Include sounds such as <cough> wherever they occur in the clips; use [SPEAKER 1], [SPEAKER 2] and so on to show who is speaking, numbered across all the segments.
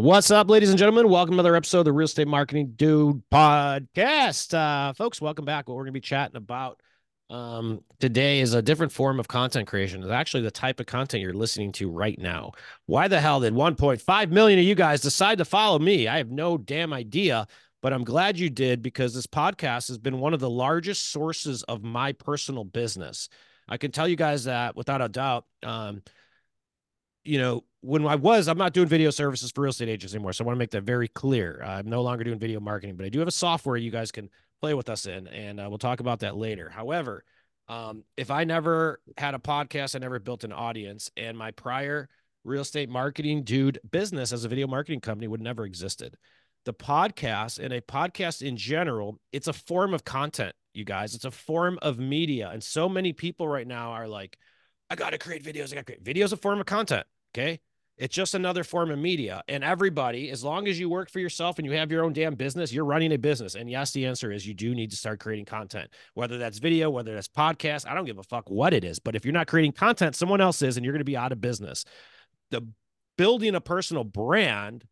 [SPEAKER 1] What's up, ladies and gentlemen? Welcome to another episode of the Real Estate Marketing Dude podcast. Uh, folks, welcome back. What we're going to be chatting about um, today is a different form of content creation. It's actually the type of content you're listening to right now. Why the hell did 1.5 million of you guys decide to follow me? I have no damn idea, but I'm glad you did because this podcast has been one of the largest sources of my personal business. I can tell you guys that without a doubt. Um, you know, when I was, I'm not doing video services for real estate agents anymore. So I want to make that very clear. I'm no longer doing video marketing, but I do have a software you guys can play with us in, and uh, we'll talk about that later. However, um, if I never had a podcast, I never built an audience, and my prior real estate marketing dude business as a video marketing company would never existed. The podcast and a podcast in general, it's a form of content, you guys. It's a form of media, and so many people right now are like, "I got to create videos. I got to create videos." A form of content. Okay. It's just another form of media. And everybody, as long as you work for yourself and you have your own damn business, you're running a business. And yes, the answer is you do need to start creating content, whether that's video, whether that's podcast. I don't give a fuck what it is. But if you're not creating content, someone else is, and you're going to be out of business. The building a personal brand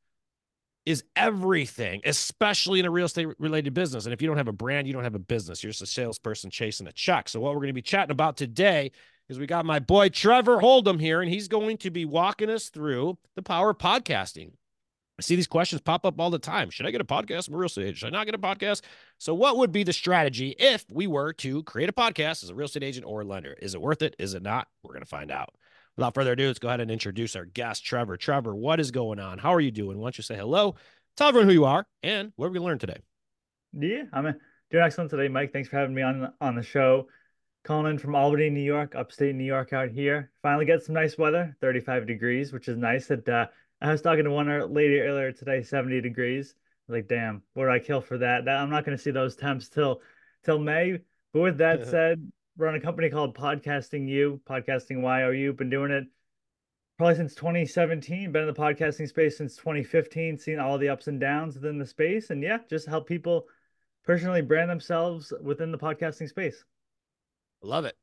[SPEAKER 1] is everything, especially in a real estate related business. And if you don't have a brand, you don't have a business. You're just a salesperson chasing a check. So, what we're going to be chatting about today is we got my boy Trevor Oldham here, and he's going to be walking us through the power of podcasting. I see these questions pop up all the time. Should I get a podcast? I'm a real estate agent. Should I not get a podcast? So, what would be the strategy if we were to create a podcast as a real estate agent or a lender? Is it worth it? Is it not? We're going to find out. Without further ado, let's go ahead and introduce our guest, Trevor. Trevor, what is going on? How are you doing? Why don't you say hello? Tell everyone who you are and what are we going to learn today?
[SPEAKER 2] Yeah, I'm doing excellent today, Mike. Thanks for having me on on the show calling in from Albany, New York, upstate New York out here. Finally get some nice weather, 35 degrees, which is nice. That uh, I was talking to one lady earlier today, 70 degrees. like, damn, what do I kill for that? that I'm not going to see those temps till till May. But with that <laughs> said, we're on a company called Podcasting You, Podcasting YOU. Been doing it probably since 2017. Been in the podcasting space since 2015. Seen all the ups and downs within the space, and yeah, just help people personally brand themselves within the podcasting space.
[SPEAKER 1] Love it.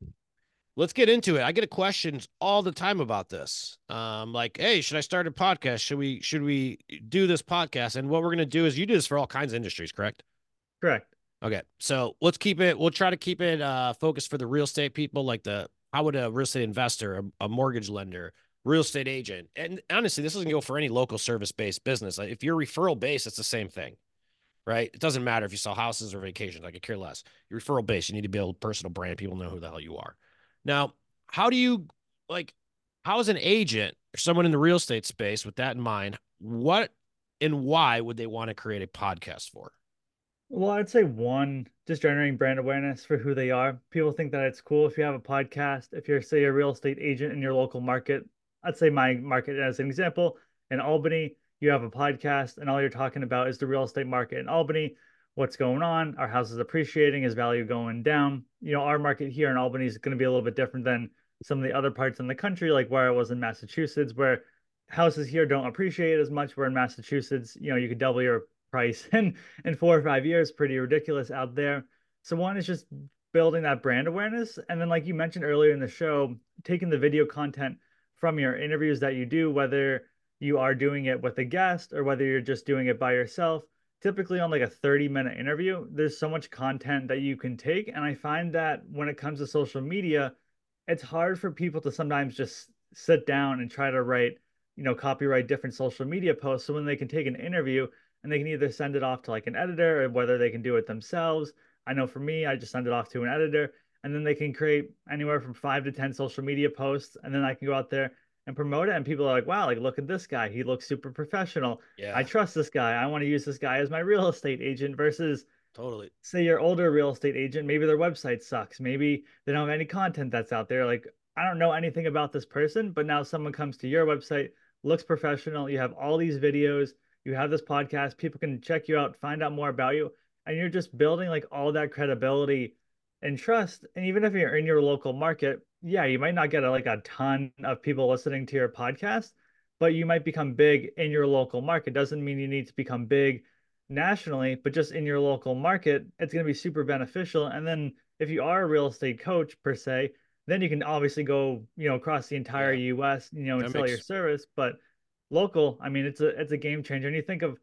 [SPEAKER 1] Let's get into it. I get questions all the time about this. Um, like, hey, should I start a podcast? Should we should we do this podcast? And what we're gonna do is you do this for all kinds of industries, correct?
[SPEAKER 2] Correct.
[SPEAKER 1] Okay. So let's keep it, we'll try to keep it uh focused for the real estate people, like the how would a real estate investor, a, a mortgage lender, real estate agent, and honestly, this doesn't go for any local service based business. Like if you're referral based, it's the same thing right? It doesn't matter if you sell houses or vacations. I could care less. Your referral base, you need to build personal brand. People know who the hell you are. Now, how do you like? How is an agent or someone in the real estate space with that in mind? What and why would they want to create a podcast for?
[SPEAKER 2] Well, I'd say one, just generating brand awareness for who they are. People think that it's cool if you have a podcast. If you're, say, a real estate agent in your local market, I'd say my market as an example in Albany, you have a podcast and all you're talking about is the real estate market in Albany, what's going on, our houses appreciating, is value going down. You know, our market here in Albany is going to be a little bit different than some of the other parts in the country, like where I was in Massachusetts, where houses here don't appreciate as much. Where in Massachusetts, you know, you could double your price <laughs> in in four or five years. Pretty ridiculous out there. So one is just building that brand awareness, and then like you mentioned earlier in the show, taking the video content from your interviews that you do, whether you are doing it with a guest or whether you're just doing it by yourself typically on like a 30 minute interview there's so much content that you can take. And i find that when it comes to social media it's hard for people to sometimes just sit down and try to write you know copyright different social media posts. So when they can take an interview and they can either send it off to like an editor or whether they can do it themselves. I know for me i just send it off to an editor and then they can create anywhere from five to ten social media posts and then i can go out there and promote it and people are like wow like look at this guy he looks super professional yeah i trust this guy i want to use this guy as my real estate agent versus
[SPEAKER 1] totally
[SPEAKER 2] say your older real estate agent maybe their website sucks maybe they don't have any content that's out there like i don't know anything about this person but now someone comes to your website looks professional. You have all these videos, you have this podcast, people can check you out, find out more about you, and you're just building like all that credibility and trust. And even if you're in your local market, yeah, you might not get a, like a ton of people listening to your podcast, but you might become big in your local market. Doesn't mean you need to become big nationally, but just in your local market, it's going to be super beneficial. And then if you are a real estate coach per se, then you can obviously go, you know, across the entire yeah. US, you know, and that sell makes... your service. But local, I mean, it's a it's a game changer. And you think of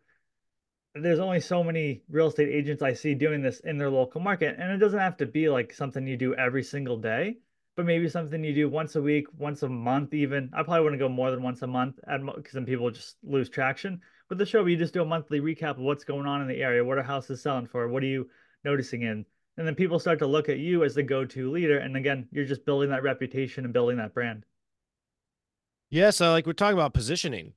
[SPEAKER 2] there's only so many real estate agents I see doing this in their local market. And it doesn't have to be like something you do every single day, but maybe something you do once a week, once a month, even. I probably wouldn't go more than once a month because then people just lose traction. But the show, you just do a monthly recap of what's going on in the area. What are houses selling for? What are you noticing in? And then people start to look at you as the go to leader. And again, you're just building that reputation and building that brand.
[SPEAKER 1] Yeah. So, like, we're talking about positioning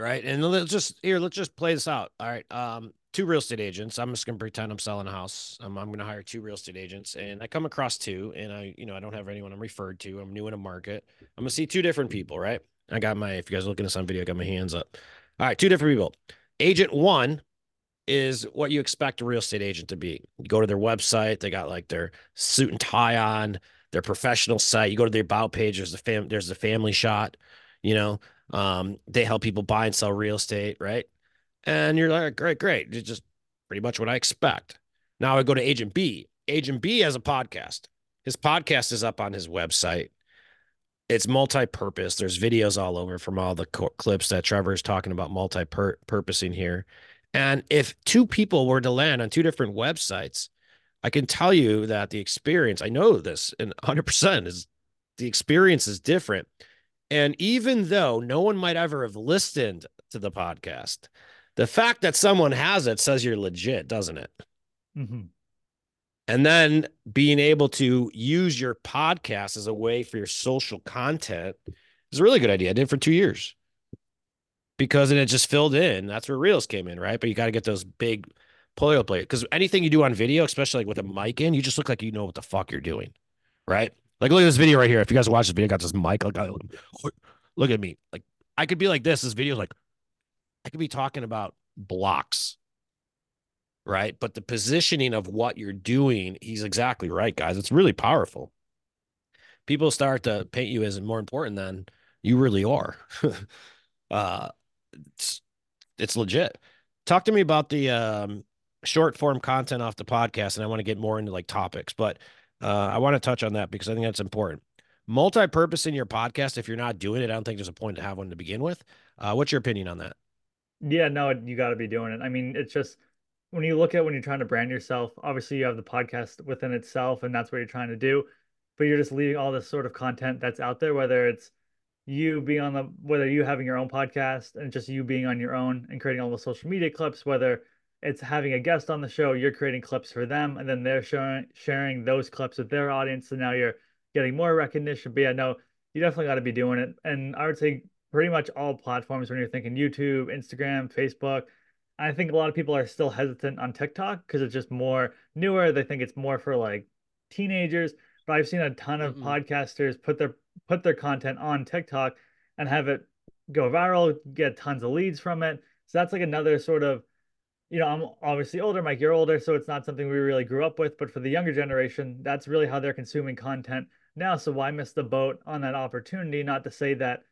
[SPEAKER 1] right? And let's just here, let's just play this out. All right. Um, two real estate agents. I'm just gonna pretend I'm selling a house. I'm gonna hire two real estate agents, and I come across two, and I, you know, I don't have anyone I'm referred to. I'm new in a market. I'm gonna see two different people, right? I got my. If you guys looking at some video, I got my hands up. All right, two different people. Agent one is what you expect a real estate agent to be. You go to their website, they got like their suit and tie on, their professional site. You go to their about page. There's the fam. There's the family shot. You know, um, they help people buy and sell real estate, right? And you're like, great, great. It's just pretty much what I expect. Now I go to Agent B. Agent B has a podcast. His podcast is up on his website. It's multi-purpose. There's videos all over from all the co- clips that Trevor is talking about multi-purposing here. And if two people were to land on two different websites, I can tell you that the experience, I know this and 100% is the experience is different. And even though no one might ever have listened to the podcast, the fact that someone has it says you're legit, doesn't it? Mm-hmm. And then being able to use your podcast as a way for your social content is a really good idea. I did for two years because it just filled in. That's where Reels came in, right? But you got to get those big polio play because anything you do on video, especially like with a mic in, you just look like you know what the fuck you're doing, right? Like, look at this video right here. If you guys watch this video, I got this mic. Like, look at me. Like, I could be like this. This video, like, I could be talking about blocks, right? But the positioning of what you're doing, he's exactly right, guys. It's really powerful. People start to paint you as more important than you really are. <laughs> uh, it's it's legit. Talk to me about the um, short form content off the podcast, and I want to get more into like topics, but uh, I want to touch on that because I think that's important. Multi-purpose in your podcast. If you're not doing it, I don't think there's a point to have one to begin with. Uh, what's your opinion on that?
[SPEAKER 2] Yeah, no, you got to be doing it. I mean, it's just when you look at when you're trying to brand yourself. Obviously, you have the podcast within itself, and that's what you're trying to do. But you're just leaving all this sort of content that's out there, whether it's you being on the whether you having your own podcast and just you being on your own and creating all the social media clips, whether it's having a guest on the show you're creating clips for them and then they're sharing sharing those clips with their audience so now you're getting more recognition but yeah no you definitely got to be doing it and i would say pretty much all platforms when you're thinking youtube instagram facebook i think a lot of people are still hesitant on tiktok because it's just more newer they think it's more for like teenagers but i've seen a ton of mm-hmm. podcasters put their put their content on tiktok and have it go viral get tons of leads from it so that's like another sort of you know, I'm obviously older, Mike, you're older, so it's not something we really grew up with. But for the younger generation, that's really how they're consuming content now. So why miss the boat on that opportunity? Not to say that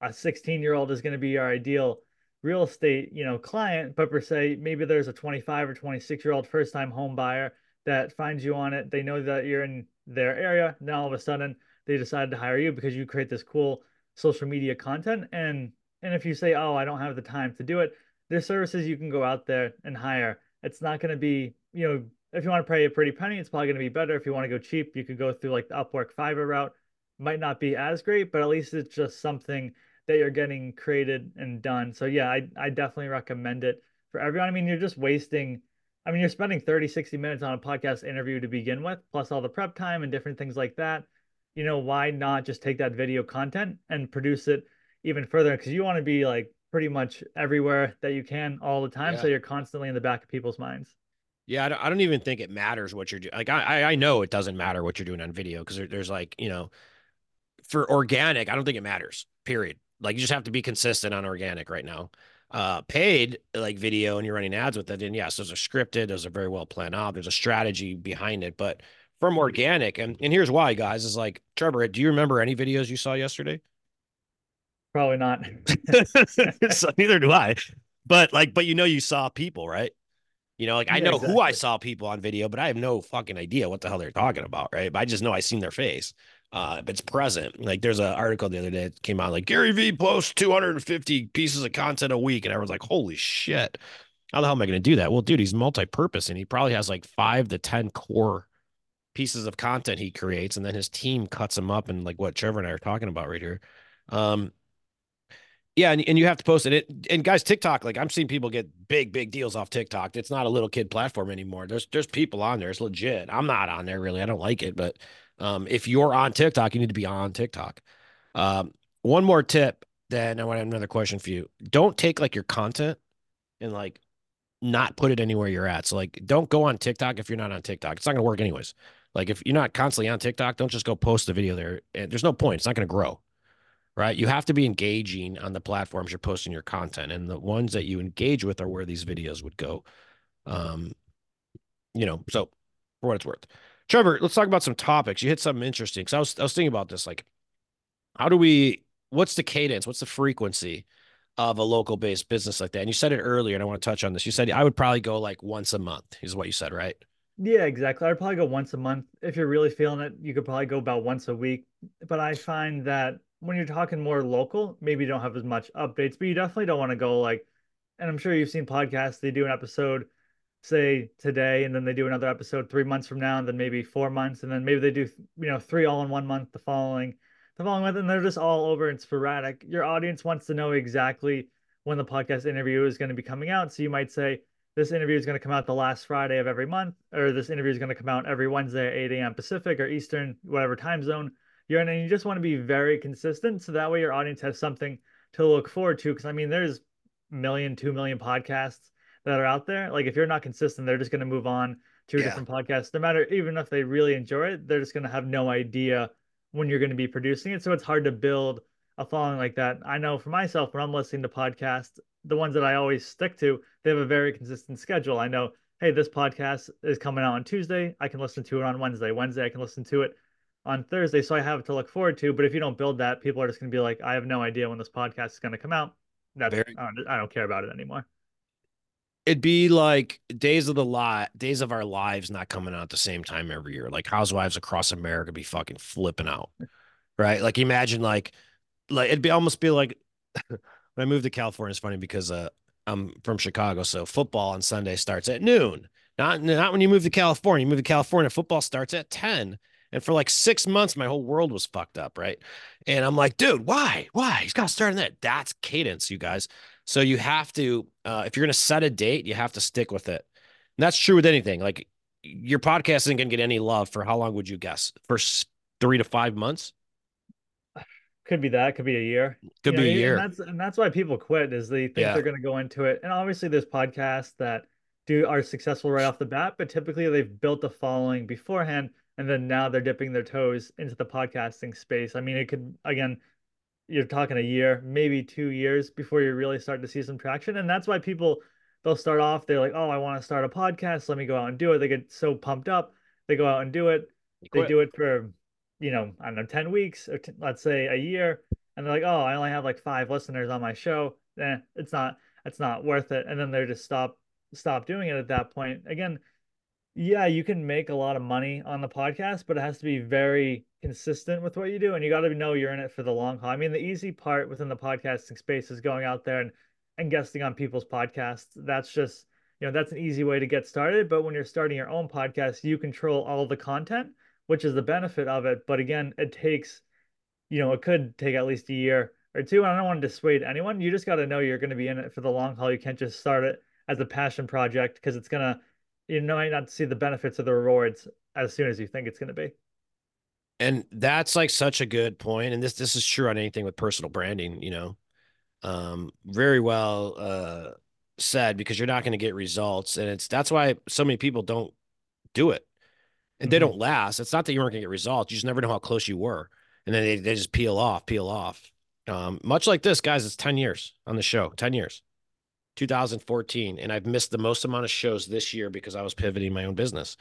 [SPEAKER 2] a 16 year old is going to be our ideal real estate, you know, client, but per se, maybe there's a 25 or 26 year old first time home buyer that finds you on it. They know that you're in their area. Now all of a sudden they decided to hire you because you create this cool social media content. And and if you say, oh, I don't have the time to do it, there's services you can go out there and hire. It's not going to be, you know, if you want to pay a pretty penny, it's probably going to be better. If you want to go cheap, you could go through like the Upwork Fiverr route. Might not be as great, but at least it's just something that you're getting created and done. So yeah, I, I definitely recommend it for everyone. I mean, you're just wasting, I mean, you're spending 30, 60 minutes on a podcast interview to begin with, plus all the prep time and different things like that. You know, why not just take that video content and produce it even further? Because you want to be like pretty much everywhere that you can all the time. Yeah. So you're constantly in the back of people's minds.
[SPEAKER 1] Yeah, I don't, I don't even think it matters what you're doing. Like I, I know it doesn't matter what you're doing on video because there, there's like you know, for organic, I don't think it matters. Period. Like you just have to be consistent on organic right now. Uh, paid like video and you're running ads with it, and yes, those are scripted, those are very well planned out. There's a strategy behind it, but from organic, and and here's why, guys, is like Trevor. Do you remember any videos you saw yesterday?
[SPEAKER 2] Probably not. <laughs>
[SPEAKER 1] so neither do I. But like, but you know, you saw people, right? You know, like I
[SPEAKER 2] Yeah,
[SPEAKER 1] know who I saw people on video, but I have no fucking idea what the hell they're talking about, right? But I just know I seen their face. Uh, if it's present. Like there's an article the other day that came out like Gary Vee posts 250 pieces of content a week, and everyone's like, holy shit. How the hell am I going to do that? Well, dude, he's multi-purpose and he probably has like five to 10 core pieces of content he creates, and then his team cuts them up and like what Trevor and I are talking about right here. Um, yeah, and, and you have to post it. it. And guys, TikTok, like I'm seeing people get big, big deals off TikTok. It's not a little kid platform anymore. There's there's people on there. It's legit. I'm not on there really. I don't like it, but um, if you're on TikTok, you need to be on TikTok. Um, one more tip, then I want to have another question for you. Don't take like your content and like not put it anywhere you're at. So like don't go on TikTok if you're not on TikTok. It's not gonna work anyways. Like if you're not constantly on TikTok, don't just go post the video there. And there's no point. It's not gonna grow right? You have to be engaging on the platforms you're posting your content, and the ones that you engage with are where these videos would go. Um, you know, so for what it's worth, Trevor, let's talk about some topics. You hit something interesting because I was I was thinking about this, like, how do we? What's the cadence? What's the frequency of a local based business like that? And you said it earlier, and I want to touch on this. You said I would probably go like once a month, is what you said, right?
[SPEAKER 2] Yeah, exactly. I'd probably go once a month. If you're really feeling it, you could probably go about once a week. But I find that when you're talking more local, maybe you don't have as much updates, but you definitely don't want to go like, and I'm sure you've seen podcasts, they do an episode, say today, and then they do another episode three months from now, and then maybe four months, and then maybe they do, you know, three all in one month the following, the following month, and they're just all over and sporadic. Your audience wants to know exactly when the podcast interview is going to be coming out. So you might say, this interview is going to come out the last Friday of every month, or this interview is going to come out every Wednesday at 8 a.m. Pacific or Eastern, whatever time zone you're in. And you just want to be very consistent. So that way your audience has something to look forward to. Because I mean, there's million, two million podcasts that are out there. Like if you're not consistent, they're just going to move on to a
[SPEAKER 1] Yeah.
[SPEAKER 2] different podcast. No matter, even if they really enjoy it, they're just going to have no idea when you're going to be producing it. So it's hard to build a following like that. I know for myself, when I'm listening to podcasts, the ones that I always stick to, they have a very consistent schedule. I know, hey, this podcast is coming out on Tuesday. I can listen to it on Wednesday. Wednesday, I can listen to it on Thursday. So I have it to look forward to. But if you don't build that, people are just going to be like, I have no idea when this podcast is going to come out. That's,
[SPEAKER 1] Very
[SPEAKER 2] I don't, I don't care about it anymore.
[SPEAKER 1] It'd be like days of the lot days of our lives not coming out at the same time every year. Like housewives across america be fucking flipping out right? Like imagine like like it'd be almost be like <laughs> when i moved to california it's funny because uh i'm from chicago so football on sunday starts at noon. Not not when you move to california. You move to california football starts at 10 and for like six months my whole world was fucked up right? And i'm like dude why? Why? He's got to start in that that's cadence you guys so you have to, uh, if you're going to set a date, you have to stick with it. And that's true with anything. Like your podcast isn't going to get any love for how long would you guess? For three to five months?
[SPEAKER 2] Could be that. Could be a year.
[SPEAKER 1] Could
[SPEAKER 2] You know,
[SPEAKER 1] be a
[SPEAKER 2] and
[SPEAKER 1] year.
[SPEAKER 2] that's and that's why people quit is they think
[SPEAKER 1] Yeah.
[SPEAKER 2] they're going to go into it. And obviously, there's podcasts that do are successful right off the bat, but typically they've built a following beforehand, and then now they're dipping their toes into the podcasting space. I mean, it could again, you're talking a year, maybe two years before you really start to see some traction, and that's why people they'll start off. They're like, "Oh, I want to start a podcast. Let me go out and do it." They get so pumped up, they go out and do it. They do it for you know, I don't know, 10 weeks or t let's say a year, and they're like, oh, I only have like five listeners on my show. Eh, it's not, it's not worth it. And then they're just stop, stop doing it at that point. Again, yeah, you can make a lot of money on the podcast, but it has to be very consistent with what you do. And you got to know you're in it for the long haul. I mean, the easy part within the podcasting space is going out there and, and guesting on people's podcasts. That's just, you know, that's an easy way to get started. But when you're starting your own podcast, you control all the content, which is the benefit of it. But again, it takes, you know, it could take at least a year or two. And I don't want to dissuade anyone. You just got to know you're going to be in it for the long haul. You can't just start it as a passion project because it's going to, you might not see the benefits of the rewards as soon as you think it's going to be.
[SPEAKER 1] And that's like such a good point. And this this is true on anything with personal branding, you know. Um, very well uh said because you're not going to get results. And it's that's why so many people don't do it. And they
[SPEAKER 2] Mhm.
[SPEAKER 1] don't last. It's not that you weren't gonna get results. You just never know how close you were. And then they, they just peel off, peel off. Um, much like this, guys, it's 10 years on the show, 10 years, 2014. And I've missed the most amount of shows this year because I was pivoting my own business.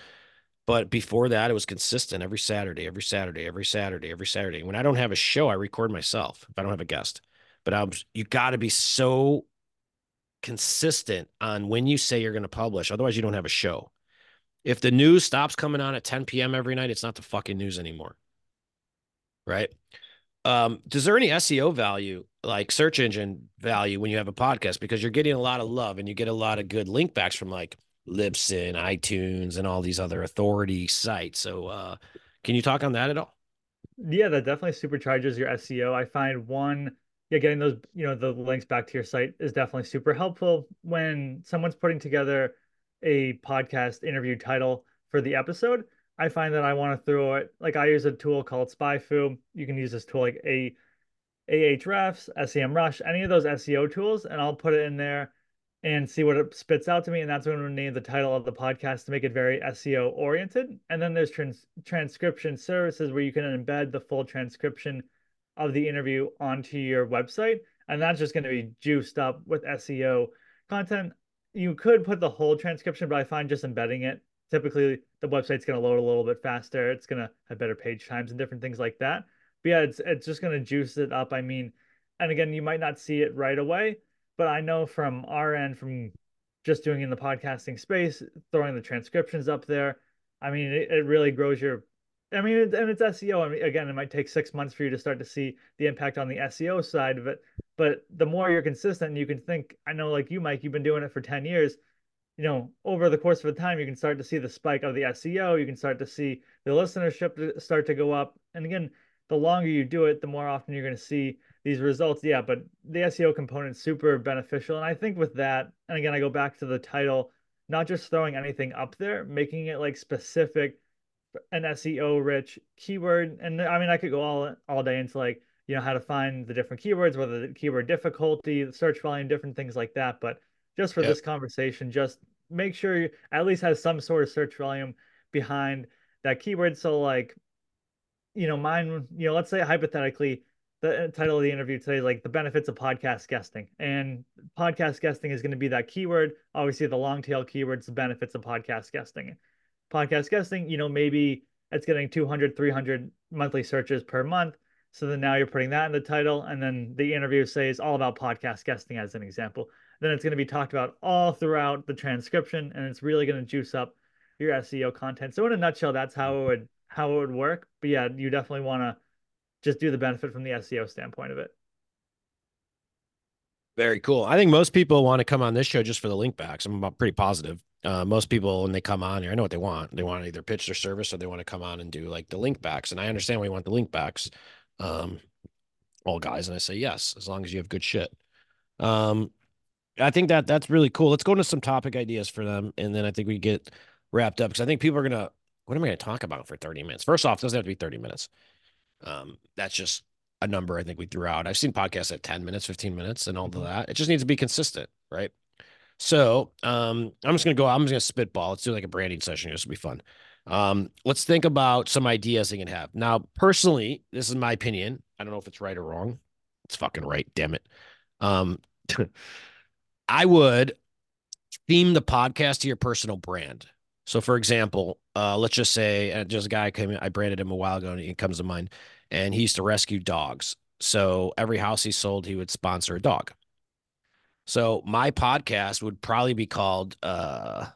[SPEAKER 1] But before that, it was consistent every Saturday, every Saturday, every Saturday, every Saturday. When I don't have a show, I record myself if I don't have a guest. But I'm, you got to be so consistent on when you say you're going to publish. Otherwise, you don't have a show. If the news stops coming on at 10 p.m. every night, it's not the fucking news anymore. Right. Um, does there any SEO value, like search engine value, when you have a podcast? Because you're getting a lot of love and you get a lot of good link backs from like Libsyn, iTunes, and all these other authority sites. So, uh, can you talk on that at all?
[SPEAKER 2] Yeah, that definitely supercharges your SEO. I find one, yeah, getting those, you know, the links back to your site is definitely super helpful when someone's putting together a podcast interview title for the episode. I find that I want to throw it like I use a tool called SpyFu. You can use this tool like a Ahrefs, SEMrush, any of those SEO tools, and I'll put it in there and see what it spits out to me. And that's when we name the title of the podcast to make it very SEO oriented. And then there's trans- transcription services where you can embed the full transcription of the interview onto your website. And that's just going to be juiced up with SEO content. You could put the whole transcription, but I find just embedding it. Typically, the website's going to load a little bit faster. It's going to have better page times and different things like that. But yeah, it's it's just going to juice it up. I mean, and again, you might not see it right away, but I know from our end, from just doing in the podcasting space, throwing the transcriptions up there, I mean, it, it really grows your. I mean, it, and it's SEO. I mean, again, it might take six months for you to start to see the impact on the SEO side of it. But the more you're consistent, you can think. I know, like you, Mike, you've been doing it for ten years. You know, over the course of the time, you can start to see the spike of the SEO. You can start to see the listenership start to go up. And again, the longer you do it, the more often you're going to see these results. Yeah, but the SEO component super beneficial. And I think with that, and again, I go back to the title, not just throwing anything up there, making it like specific an SEO rich keyword. And I mean, I could go all all day into like, you know, how to find the different keywords, whether the keyword difficulty, the search volume, different things like that. But just for yep. this conversation, just make sure you at least has some sort of search volume behind that keyword. So like, you know, mine, you know, let's say hypothetically the title of the interview today is like the benefits of podcast guesting. And podcast guesting is going to be that keyword. Obviously, the long tail keywords, the benefits of podcast guesting. Podcast guesting, you know, maybe it's getting 200, 300 monthly searches per month. So then now you're putting that in the title. And then the interview says all about podcast guesting as an example. Then it's going to be talked about all throughout the transcription and it's really going to juice up your SEO content. So in a nutshell, that's how it would how it would work. But yeah, you definitely want to just do the benefit from the SEO standpoint of it.
[SPEAKER 1] Very cool. I think most people want to come on this show just for the link backs. I'm pretty positive. Uh, most people, when they come on here, I know what they want. They want to either pitch their service or they want to come on and do like the link backs. And I understand you want the link backs. Um, all guys, and I say yes, as long as you have good shit. Um, I think that that's really cool. Let's go into some topic ideas for them, and then I think we get wrapped up because I think people are gonna. What am I gonna talk about for thirty minutes? First off, doesn't have to be thirty minutes. Um, that's just a number I think we threw out. I've seen podcasts at 10 minutes, 15 minutes, and all mm-hmm. of that. It just needs to be consistent, right? So um, I'm just gonna go, I'm just gonna spitball. Let's do like a branding session. This will be fun. Um, let's think about some ideas they can have. Now, personally, this is my opinion. I don't know if it's right or wrong. It's fucking right, damn it. Um, <laughs> I would theme the podcast to your personal brand. So, for example, uh, let's just say uh, just a guy came I branded him a while ago, and he comes to mind, and he used to rescue dogs. So every house he sold, he would sponsor a dog. So my podcast would probably be called uh,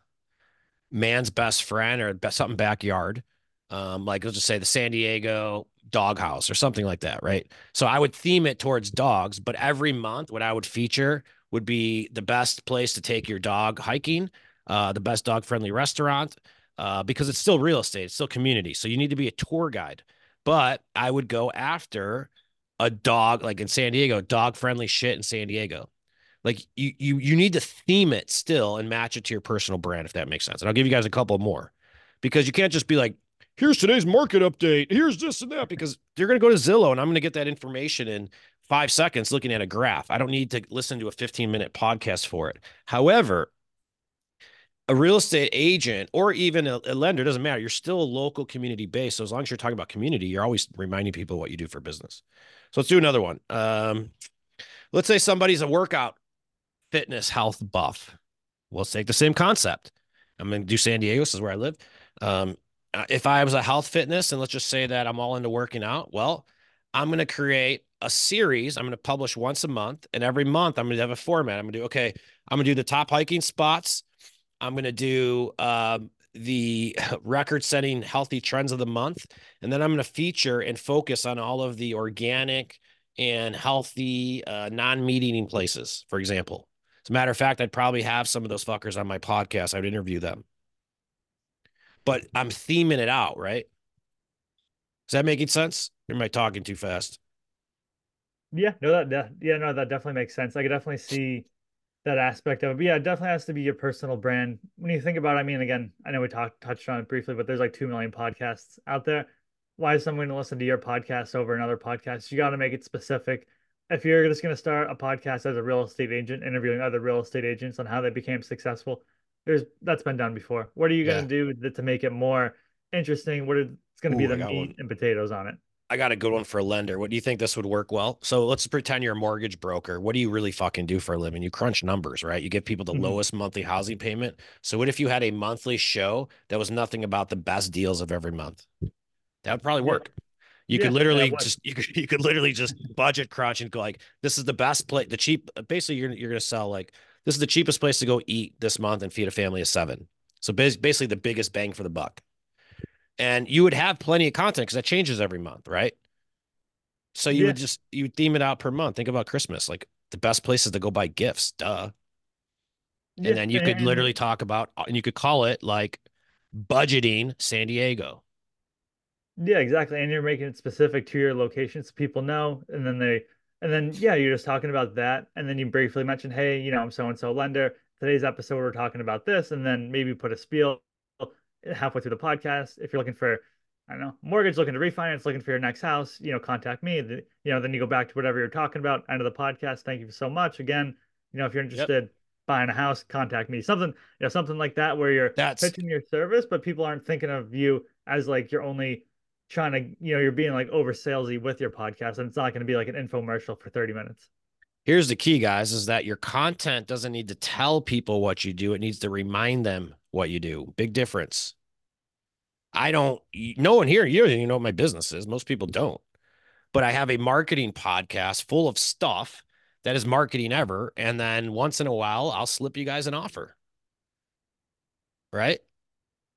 [SPEAKER 1] "Man's Best Friend" or something backyard. Um, like let's just say the San Diego Dog House or something like that, right? So I would theme it towards dogs, but every month, what I would feature would be the best place to take your dog hiking uh, the best dog friendly restaurant, uh, because it's still real estate, it's still community. So you need to be a tour guide. But I would go after a dog, like in San Diego, dog friendly shit in San Diego. Like you, you, you need to theme it still and match it to your personal brand, if that makes sense. And I'll give you guys a couple more because you can't just be like, here's today's market update. Here's this and that because you're going to go to Zillow and I'm going to get that information in five seconds looking at a graph. I don't need to listen to a 15 minute podcast for it. However, a real estate agent or even a, a, lender doesn't matter. You're still a local community base. So as long as you're talking about community, you're always reminding people what you do for business. So let's do another one. Um, let's say somebody's a workout, fitness, health buff. Well, let's take the same concept. I'm going to do San Diego. This is where I live. Um, if I was a health fitness, and let's just say that I'm all into working out, well, I'm going to create a series. I'm going to publish once a month, and every month I'm going to have a format. I'm going to do okay. I'm going to do the top hiking spots. I'm going to do um, the <laughs> record-setting healthy trends of the month, and then I'm going to feature and focus on all of the organic and healthy uh, non-meat eating places. For example, as a matter of fact, I'd probably have some of those fuckers on my podcast. I would interview them, but I'm theming it out, right? Is that making sense? Or am I talking too fast?
[SPEAKER 2] Yeah, no, that, that yeah, no, that definitely makes sense. I could definitely see that aspect of it. But yeah, it definitely has to be your personal brand. When you think about it, I mean, again, I know we talked touched on it briefly, but there's like two million podcasts out there. Why is someone going to listen to your podcast over another podcast? You got to make it specific. If you're just going to start a podcast as a real estate agent, interviewing other real estate agents on how they became successful, there's that's been done before. What are you going to do to make it more interesting? What it's going to be the meat one. and potatoes on it?
[SPEAKER 1] I got a good one for a lender. What do you think this would work well? So let's pretend you're a mortgage broker. What do you really fucking do for a living? You crunch numbers, right? You give people the mm-hmm. lowest monthly housing payment. So what if you had a monthly show that was nothing about the best deals of every month? That would probably work. Yeah. You yeah, could literally just you could <laughs> you could literally just budget crunch and go like this is the best place the cheap basically you're you're gonna sell like this is the cheapest place to go eat this month and feed a family of seven. So basically the biggest bang for the buck and you would have plenty of content because that changes every month, right? So you yeah. would just you would theme it out per month. Think about Christmas, like the best places to go buy gifts, duh. Yeah. And then you could literally talk about, uh, and you could call it like budgeting San Diego.
[SPEAKER 2] Yeah, exactly. And you're making it specific to your location so people know. And then they, and then, yeah, you're just talking about that. And then you briefly mention, hey, you know, I'm so and so lender. Today's episode, we're talking about this. And then maybe put a spiel halfway through the podcast. If you're looking for, I don't know, mortgage, looking to refinance, looking for your next house, you know, contact me. The, you know, then you go back to whatever you're talking about. End of the podcast. Thank you so much. Again, you know, if you're interested yep. buying a house, contact me. Something, you know, something like that where you're That's... pitching your service, but people aren't thinking of you as like you're only trying to, you know, you're being like over salesy with your podcast, and it's not going to be like an infomercial for 30 minutes.
[SPEAKER 1] Here's the key, guys, is that your content doesn't need to tell people what you do. It needs to remind them what you do. Big difference. I don't, no one here, you you know what my business is. Most people don't. But I have a marketing podcast full of stuff that is marketing ever. And then once in a while, I'll slip you guys an offer. Right.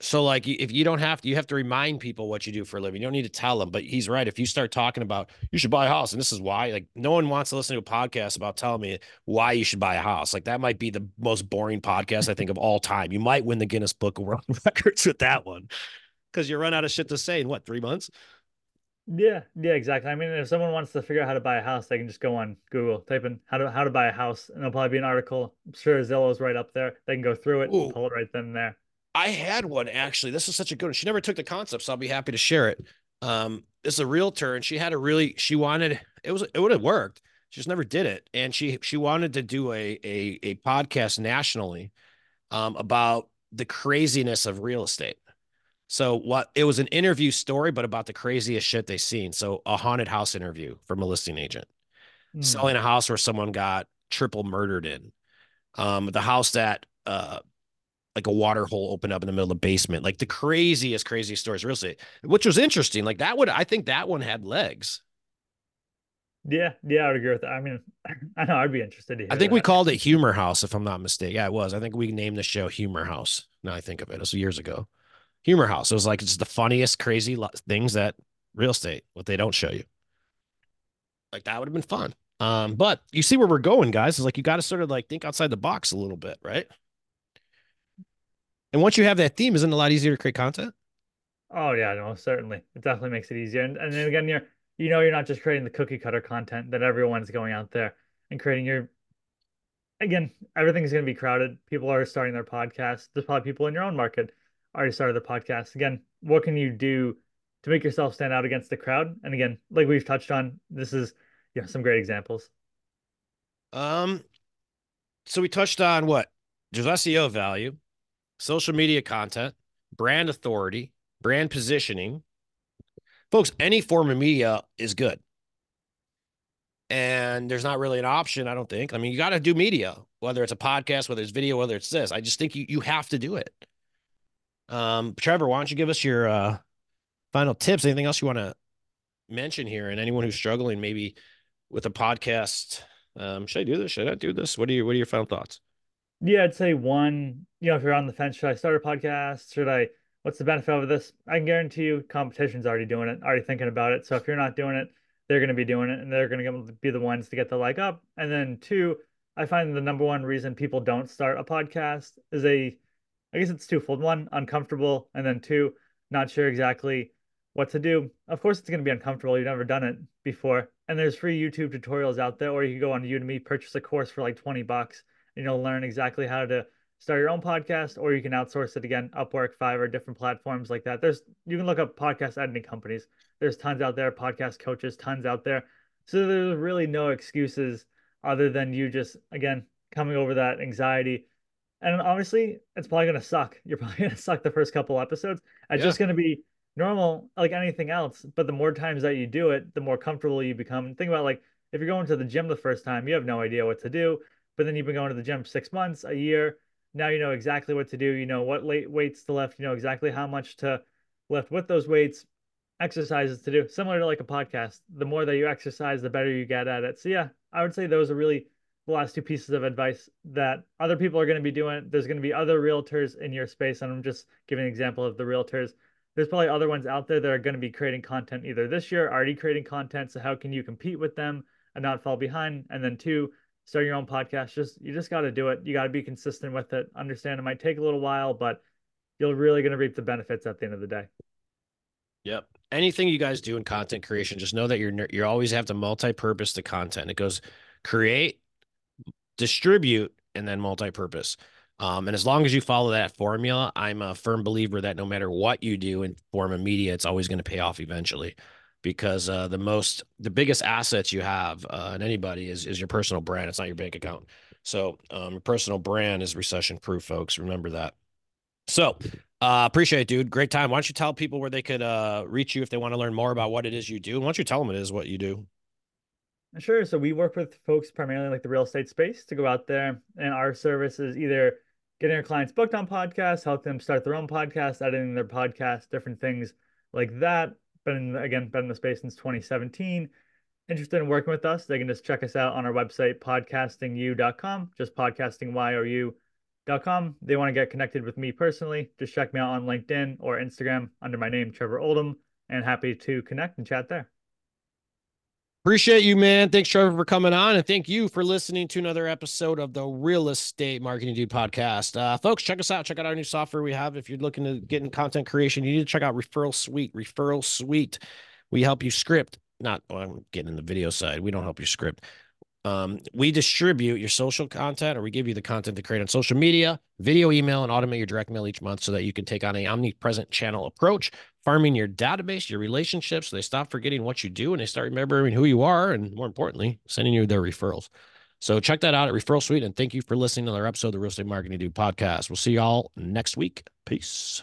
[SPEAKER 1] So, like, if you don't have to, you have to remind people what you do for a living. You don't need to tell them. But he's right. If you start talking about you should buy a house, and this is why, like, no one wants to listen to a podcast about telling me why you should buy a house. Like, that might be the most boring podcast I think of all time. You might win the Guinness Book of World <laughs> Records with that one because you run out of shit to say in what three months.
[SPEAKER 2] Yeah, yeah, exactly. I mean, if someone wants to figure out how to buy a house, they can just go on Google, type in how to how to buy a house, and there'll probably be an article. I'm sure Zillow's right up there. They can go through it Ooh. and pull it right then and there.
[SPEAKER 1] I had one actually. This is such a good one. She never took the concept, so I'll be happy to share it. Um, it's a realtor, and she had a really she wanted it was it would have worked. She just never did it, and she she wanted to do a a a podcast nationally, um, about the craziness of real estate. So what it was an interview story, but about the craziest shit they seen. So a haunted house interview from a listing agent, mm. selling a house where someone got triple murdered in. Um, the house that uh like a water hole opened up in the middle of the basement, like the craziest, craziest stories real estate, which was interesting. Like that would I think that one had legs.
[SPEAKER 2] Yeah, yeah, I would agree with that. I mean, <laughs> I know I'd be interested to
[SPEAKER 1] I think
[SPEAKER 2] that.
[SPEAKER 1] we called it Humor House, if I'm not mistaken. Yeah, it was. I think we named the show Humor House. Now I think of it. It was years ago humor house. It was like it's the funniest, crazy things that real estate, what they don't show you. Like that would have been fun. Um, but you see where we're going, guys. Is like you got to sort of like think outside the box a little bit, right? And once you have that theme, isn't it a lot easier to create content?
[SPEAKER 2] Oh yeah, no, certainly. It definitely makes it easier. And, and then again, you're you know you're not just creating the cookie cutter content that everyone's going out there and creating your again, everything's gonna be crowded. People are starting their podcasts. There's probably people in your own market already started the podcast. Again, what can you do to make yourself stand out against the crowd? And again, like we've touched on, this is you know some great examples.
[SPEAKER 1] Um, so we touched on what there's SEO value, social media content, brand authority, brand positioning. Folks, any form of media is good. and there's not really an option. I don't think. I mean, you got to do media, whether it's a podcast, whether it's video, whether it's this. I just think you you have to do it. Um, Trevor, why don't you give us your uh, final tips? Anything else you want to mention here? And anyone who's struggling maybe with a podcast, um, should I do this? Should I do this? What are your What are your final thoughts?
[SPEAKER 2] Yeah, I'd say one. You know, if you're on the fence, should I start a podcast? Should I? What's the benefit of this? I can guarantee you, competition's already doing it, already thinking about it. So if you're not doing it, they're going to be doing it, and they're going to be the ones to get the like up. And then two, I find the number one reason people don't start a podcast is a, I guess it's twofold. One, uncomfortable, and then two, not sure exactly what to do. Of course, it's going to be uncomfortable. You've never done it before. And there's free YouTube tutorials out there, or you can go on Udemy, purchase a course for like 20 bucks, and you'll learn exactly how to start your own podcast, or you can outsource it again, Upwork, Fiverr, different platforms like that. There's you can look up podcast editing companies. There's tons out there, podcast coaches, tons out there. So there's really no excuses other than you just again coming over that anxiety. And obviously, it's probably gonna suck. You're <laughs> probably gonna suck the first couple episodes. It's yeah. just gonna be normal like anything else but the more times that you do it the more comfortable you become think about like if you're going to the gym the first time you have no idea what to do but then you've been going to the gym six months a year. Now you know exactly what to do. You know what late weights to lift. You know exactly how much to lift with those weights exercises to do. Similar to like a podcast. The more that you exercise the better you get at it. So yeah i would say those are really the last two pieces of advice that other people are going to be doing. There's going to be other realtors in your space and i'm just giving an example of the realtors. There's probably other ones out there that are going to be creating content either this year, already creating content. So how can you compete with them and not fall behind? And then two, start your own podcast. Just you just got to do it. You got to be consistent with it. Understand it might take a little while, but you're really going to reap the benefits at the end of the day.
[SPEAKER 1] Yep. Anything you guys do in content creation, just know that you're you always have to multi-purpose the content. It goes create, distribute, and then multi-purpose. Um, and as long as you follow that formula, I'm a firm believer that no matter what you do in form of media, it's always going to pay off eventually. Because uh, the most, the biggest assets you have uh, in anybody is is your personal brand. It's not your bank account. So um, personal brand is recession proof, folks. Remember that. So uh, appreciate it, dude. Great time. Why don't you tell people where they could uh, reach you if they want to learn more about what it is you do? Why don't you tell them it is what you do?
[SPEAKER 2] Sure. So we work with folks primarily like the real estate space to go out there, and our service is either getting our clients booked on podcasts, help them start their own podcast, editing their podcast, different things like that. Been again, been in the space since 2017. Interested in working with us? They can just check us out on our website, podcastyou.com, just podcastingyou.com. They want to get connected with me personally, just check me out on LinkedIn or Instagram under my name, Trevor Oldham, and happy to connect and chat there.
[SPEAKER 1] Appreciate you, man. Thanks, Trevor, for coming on. And thank you for listening to another episode of the Real Estate Marketing Dude podcast. Uh, folks, check us out. Check out our new software we have. If you're looking to get in content creation, you need to check out Referral Suite. Referral Suite. We help you script. Not, well, I'm getting in the video side. We don't help you script. Um, we distribute your social content or we give you the content to create on social media, video, email, and automate your direct mail each month so that you can take on a omnipresent channel approach, farming your database, your relationships. So they stop forgetting what you do and they start remembering who you are. And more importantly, sending you their referrals. So check that out at Referral Suite. And thank you for listening to another episode of the Real Estate Marketing Dude podcast. We'll see y'all next week. Peace.